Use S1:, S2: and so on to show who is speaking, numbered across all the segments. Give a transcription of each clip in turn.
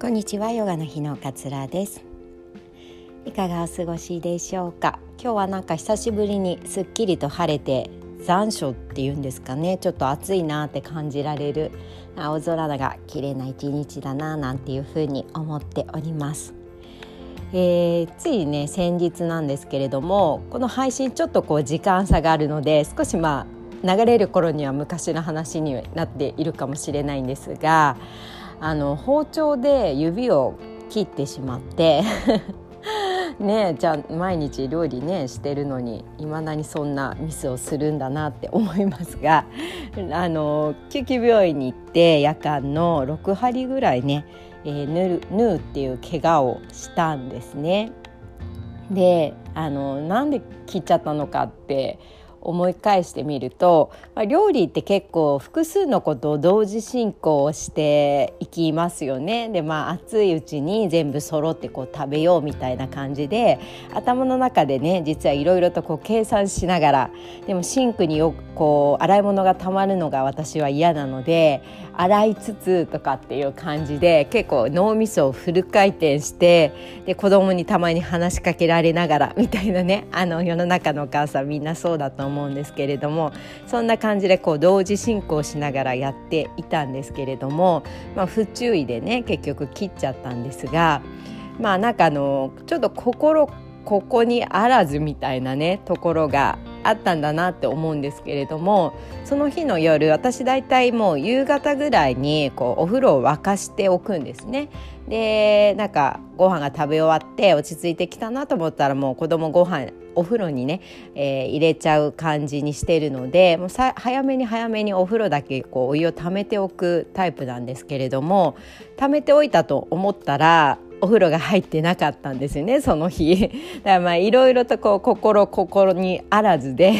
S1: こんにちは。ヨガの日のかつらです。いかがお過ごしでしょうか？今日はなんか久しぶりにすっきりと晴れて残暑っていうんですかね。ちょっと暑いなって感じられる青空が綺麗な一日だななんていうふうに思っております。えー、ついね先日なんですけれどもこの配信ちょっとこう時間差があるので少しまあ流れる頃には昔の話になっているかもしれないんですがあの包丁で指を切ってしまって ねじゃあ毎日料理ねしてるのにいまだにそんなミスをするんだなって思いますが あの救急病院に行って夜間の6針ぐらいね、えー、縫う縫うっていう怪我をしたんですね。であのなんで切っちゃったのかって思い返してみると、まあ、料理って結構複数のことを同時進行していきますよね。でまあ熱いうちに全部揃ってこう食べようみたいな感じで頭の中でね実はいろいろとこう計算しながらでもシンクによこう洗い物がたまるのが私は嫌なので洗いつつとかっていう感じで結構脳みそをフル回転してで子供にたまに話しかけられながらみたいなねあの世の中のお母さんみんなそうだと思思うんですけれどもそんな感じでこう同時進行しながらやっていたんですけれども、まあ、不注意でね結局切っちゃったんですがまあなんかあのちょっと心ここにあらずみたいなねところがあったんだなって思うんですけれどもその日の夜私大体もう夕方ぐらいにこうお風呂を沸かしておくんですね。でなんかご飯が食べ終わって落ち着いてきたなと思ったらもう子供ご飯お風呂にね、えー、入れちゃう感じにしてるのでもうさ早めに早めにお風呂だけこうお湯をためておくタイプなんですけれどもためておいたと思ったらお風呂が入ってなかったんですよねその日。だからまあいろいろとこう心心にあらずで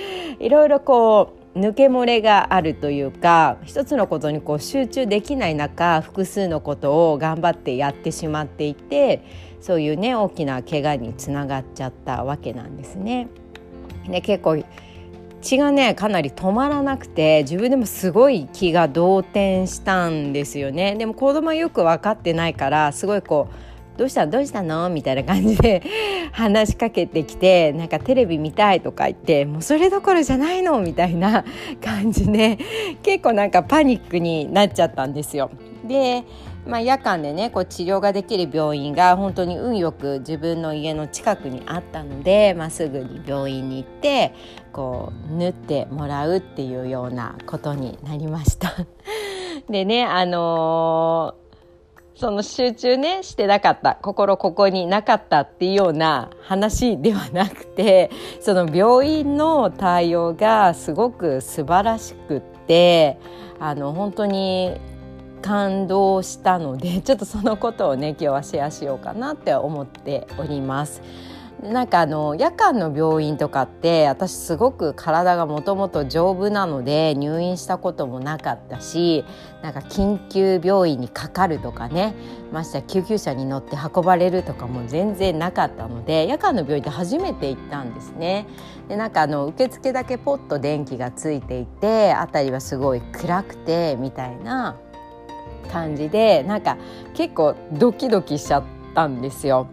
S1: いろいろこう抜け漏れがあるというか一つのことにこう集中できない中複数のことを頑張ってやってしまっていてそういうね大きな怪我につながっちゃったわけなんですね。で結構血がねかなり止まらなくて自分でもすごい気が動転したんですよね。でも子供はよく分かってないからすごいこうどうしたどうしたの？みたいな感じで 話しかけてきてなんかテレビ見たいとか言ってもうそれどころじゃないの？みたいな感じで結構なんかパニックになっちゃったんですよ。でまあ、夜間でねこう治療ができる病院が本当に運よく自分の家の近くにあったので、まあ、すぐに病院に行ってこう縫ってもらうっていうようなことになりました。でねあのー、その集中ねしてなかった心ここになかったっていうような話ではなくてその病院の対応がすごく素晴らしくってあの本当に感動したので ちょっとそのことをね今日はシェアしようかなって思っております。なんかあの夜間の病院とかって私すごく体がもともと丈夫なので入院したこともなかったしなんか緊急病院にかかるとかねましてや救急車に乗って運ばれるとかも全然なかったので夜間の病院って初めて行ったんですね。でなんかあの受付だけポッと電気がついていて辺りはすごい暗くてみたいな感じでなんか結構ドキドキしちゃったんですよ。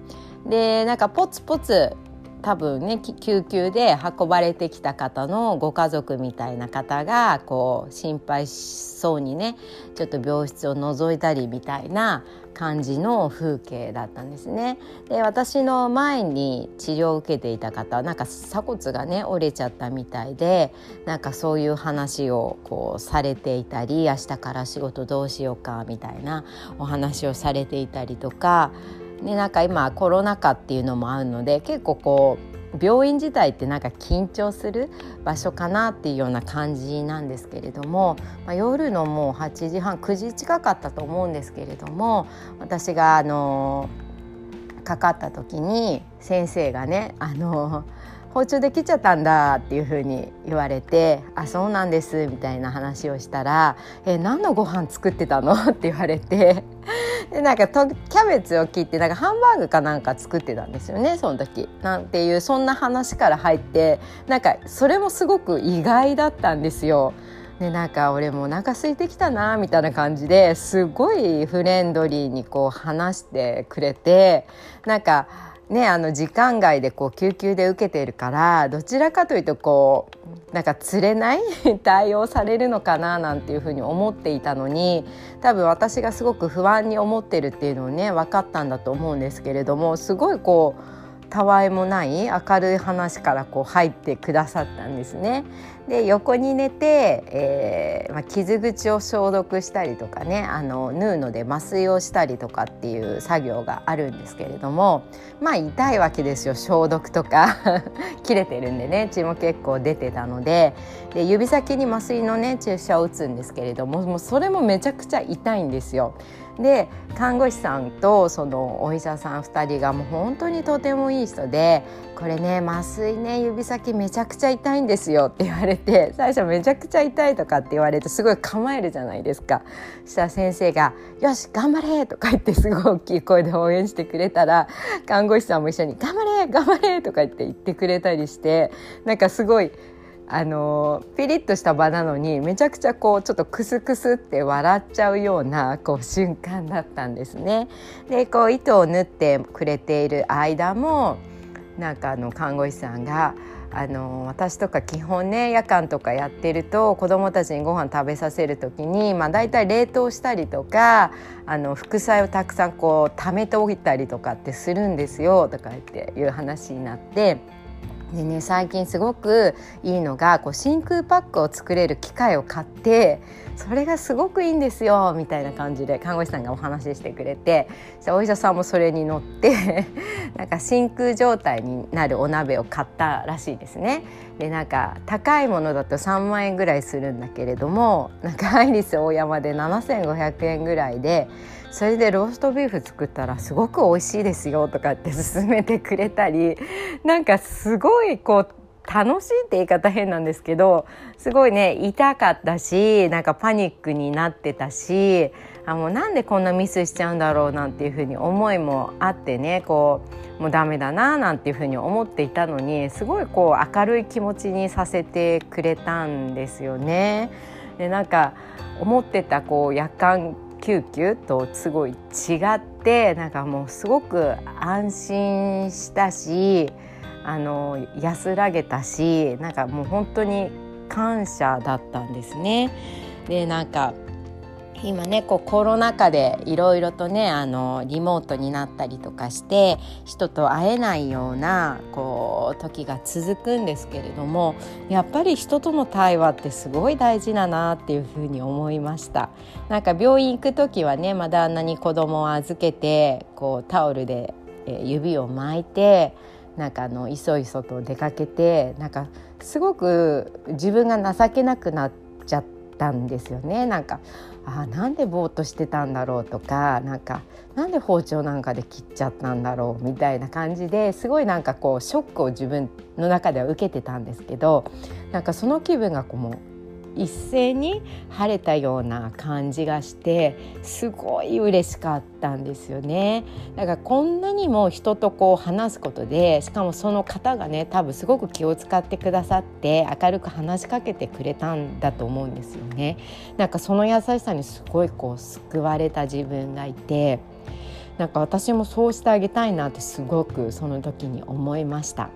S1: でなんかポツポツ多分ね救急で運ばれてきた方のご家族みたいな方がこう心配しそうにねちょっと病室を覗いたりみたいな感じの風景だったんですね。で私の前に治療を受けていた方なんか鎖骨がね折れちゃったみたいでなんかそういう話をこうされていたり明日から仕事どうしようかみたいなお話をされていたりとか。ね、なんか今コロナ禍っていうのもあるので結構こう病院自体ってなんか緊張する場所かなっていうような感じなんですけれども、まあ、夜のもう8時半9時近かったと思うんですけれども私があのかかった時に先生がねあの包丁で切っちゃったんだっていうふうに言われて「あそうなんです」みたいな話をしたら「え何のご飯作ってたの?」って言われてでなんかキャベツを切ってなんかハンバーグかなんか作ってたんですよねその時。なんていうそんな話から入ってなんかそれもすごく意外だったんですよ。でなんか俺もお腹空いてきたなみたいな感じですごいフレンドリーにこう話してくれてなんかね、あの時間外でこう救急で受けているからどちらかというとこうなんか釣れない？対応されるのかな？なんていうふうに思っていたのに多分私がすごく不安に思ってるっていうのをね分かったんだと思うんですけれどもすごいこうたわいもない明るい話からこう入ってくださったんですね。で横に寝て、えーまあ、傷口を消毒したりとかねあの縫うので麻酔をしたりとかっていう作業があるんですけれどもまあ痛いわけですよ。消毒とか 切れてるんでね。血も結構出てたので。で指先に麻酔のね注射を打つんですけれどももうそれもめちゃくちゃ痛いんですよ。で看護師さんとそのお医者さん2人がもう本当にとてもいい人で「これね麻酔ね指先めちゃくちゃ痛いんですよ」って言われて 最初めちゃくちゃ痛いとかって言われてすごい構えるじゃないですか。そしたら先生が「よし頑張れ!」とか言ってすごい大きい声で応援してくれたら看護師さんも一緒に「頑張れ頑張れ!」とか言って言ってくれたりしてなんかすごいあのピリッとした場なのにめちゃくちゃこうちょっとクスクスって笑っちゃうようなこう瞬間だったんですね。でこう糸を縫ってくれている間もなんかあの看護師さんがあの私とか基本ね夜間とかやってると子どもたちにご飯食べさせる時に、まあ、大体冷凍したりとかあの副菜をたくさんこう貯めておいたりとかってするんですよとか言っていう話になって。でね最近すごくいいのがこう真空パックを作れる機械を買ってそれがすごくいいんですよみたいな感じで看護師さんがお話ししてくれてお医者さんもそれに乗って なんか真空状態になるお鍋を買ったらしいですね。でなんか高いものだと3万円ぐらいするんだけれどもなんかアイリス大山で7500円ぐらいでそれでローストビーフ作ったらすごく美味しいですよとかって勧めてくれたりなんかすごいこう楽しいって言い方変なんですけどすごいね痛かったしなんかパニックになってたしあもうなんでこんなミスしちゃうんだろうなんていうふうに思いもあってねこうもうダメだななんていうふうに思っていたのにすごいこう明るい気持ちにさせてくれたんですよね。でなんか思ってたこう夜間救急とすごい違ってなんかもうすごく安心したしあの安らげたしなんかもう本当に感謝だったんですね。でなんか今ねこうコロナ禍でいろいろとねあのリモートになったりとかして人と会えないようなこう時が続くんですけれどもやっぱり人との対話ってすごい大事だなっていうふうに思いました。なんか病院行く時はねまだあんなに子供を預けてこうタオルで指を巻いてなんかあのいそいそと出かけてなんかすごく自分が情けなくなっちゃったんですよね。なんかあなんでぼーっとしてたんだろうとかなんかなんで包丁なんかで切っちゃったんだろうみたいな感じですごいなんかこうショックを自分の中では受けてたんですけどなんかその気分がこうもう一斉に晴れたような感じがしてすごい嬉しかったんですよね。だからこんなにも人とこう話すことでしかもその方がね多分すごく気を使ってくださって明るく話しかけてくれたんだと思うんですよね。なんかその優しさにすごいこう救われた自分がいてなんか私もそうしてあげたいなってすごくその時に思いました。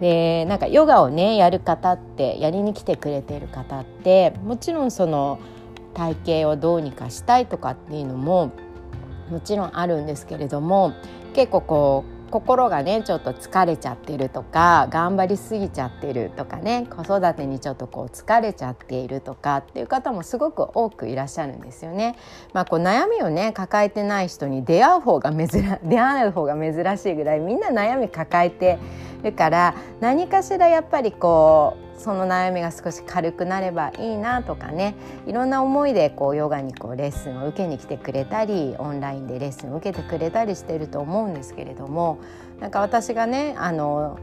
S1: でなんかヨガをねやる方ってやりに来てくれてる方ってもちろんその体型をどうにかしたいとかっていうのももちろんあるんですけれども結構こう心がねちょっと疲れちゃってるとか頑張りすぎちゃってるとかね子育てにちょっとこう疲れちゃっているとかっていう方もすごく多くいらっしゃるんですよね。まあ、こう悩みをね抱えてない人に出会う方が珍出会う方が珍しいぐらいみんな悩み抱えてるから何かしらやっぱりこうその悩みが少し軽くなればいいなとかね。いろんな思いでこうヨガにこうレッスンを受けに来てくれたりオンラインでレッスンを受けてくれたりしてると思うんですけれども。なんか私がねあの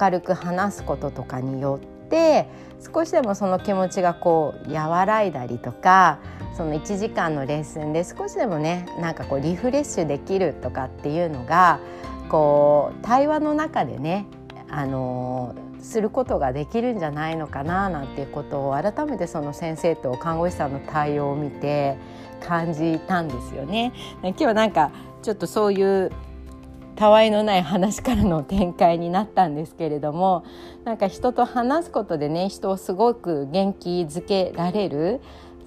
S1: 明るく話すこととかによって少しでもその気持ちがこう和らいだりとかその1時間のレッスンで少しでもねなんかこうリフレッシュできるとかっていうのがこう対話の中でねあのすることができるんじゃないのかななんていうことを改めてその先生と看護師さんの対応を見て感じたんですよね。今日はなんかちょっとそういうたわいのない話からの展開になったんですけれどもなんか人と話すことでね人をすごく元気づけられる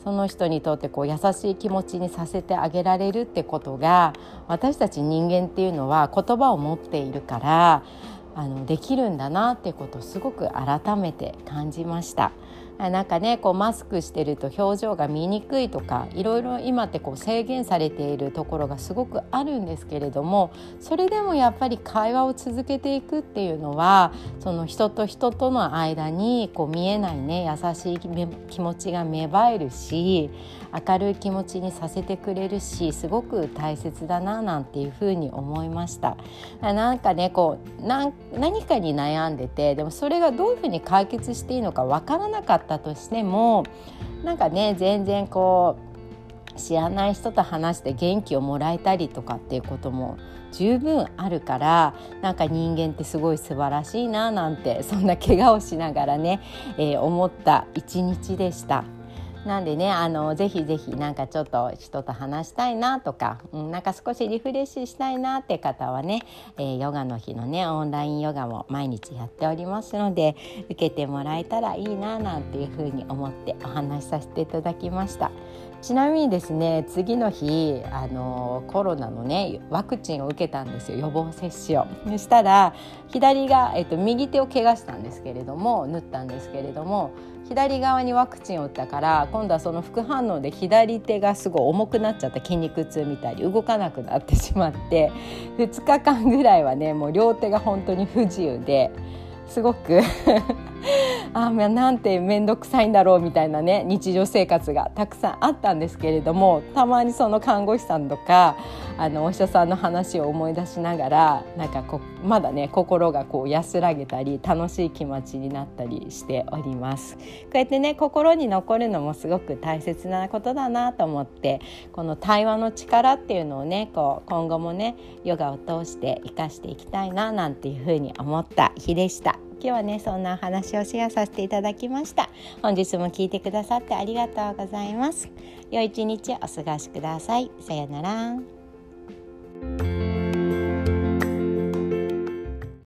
S1: その人にとってこう優しい気持ちにさせてあげられるってことが私たち人間っていうのは言葉を持っているからあのできるんだなってことをすごく改めて感じました。なんかねこうマスクしてると表情が見にくいとかいろいろ今ってこう制限されているところがすごくあるんですけれどもそれでもやっぱり会話を続けていくっていうのはその人と人との間にこう見えないね優しい気持ちが芽生えるし明るい気持ちにさせてくれるしすごく大切だななんていうふうに思いました。なんかねこう何かに悩んでてでもそれがどういうふうに解決していいのか分からなかったったとしてもなんかね全然こう知らない人と話して元気をもらえたりとかっていうことも十分あるからなんか人間ってすごい素晴らしいななんてそんな怪我をしながらね、えー、思った一日でした。なんでねあのぜひぜひなんかちょっと人と話したいなとか、うん、なんか少しリフレッシュしたいなって方はね、えー、ヨガの日のねオンラインヨガも毎日やっておりますので受けてもらえたらいいななんていうふうに思ってお話しさせていただきました。ちなみにですね次の日あのコロナのねワクチンを受けたんですよ予防接種を。そしたら左が、えっと、右手を怪我したんですけれども縫ったんですけれども左側にワクチンを打ったから今度はその副反応で左手がすごい重くなっちゃった筋肉痛みたいに動かなくなってしまって2日間ぐらいはねもう両手が本当に不自由ですごく あなんて面倒くさいんだろうみたいなね日常生活がたくさんあったんですけれどもたまにその看護師さんとかあのお医者さんの話を思い出しながらなんかこまだね心がこう安らげたり楽しい気持ちになったりしておりますこうやってね心に残るのもすごく大切なことだなと思ってこの対話の力っていうのをねこう今後もねヨガを通して生かしていきたいななんていうふうに思った日でした。今日はねそんなお話をシェアさせていただきました。本日も聞いてくださってありがとうございます。良い一日お過ごしください。さようなら。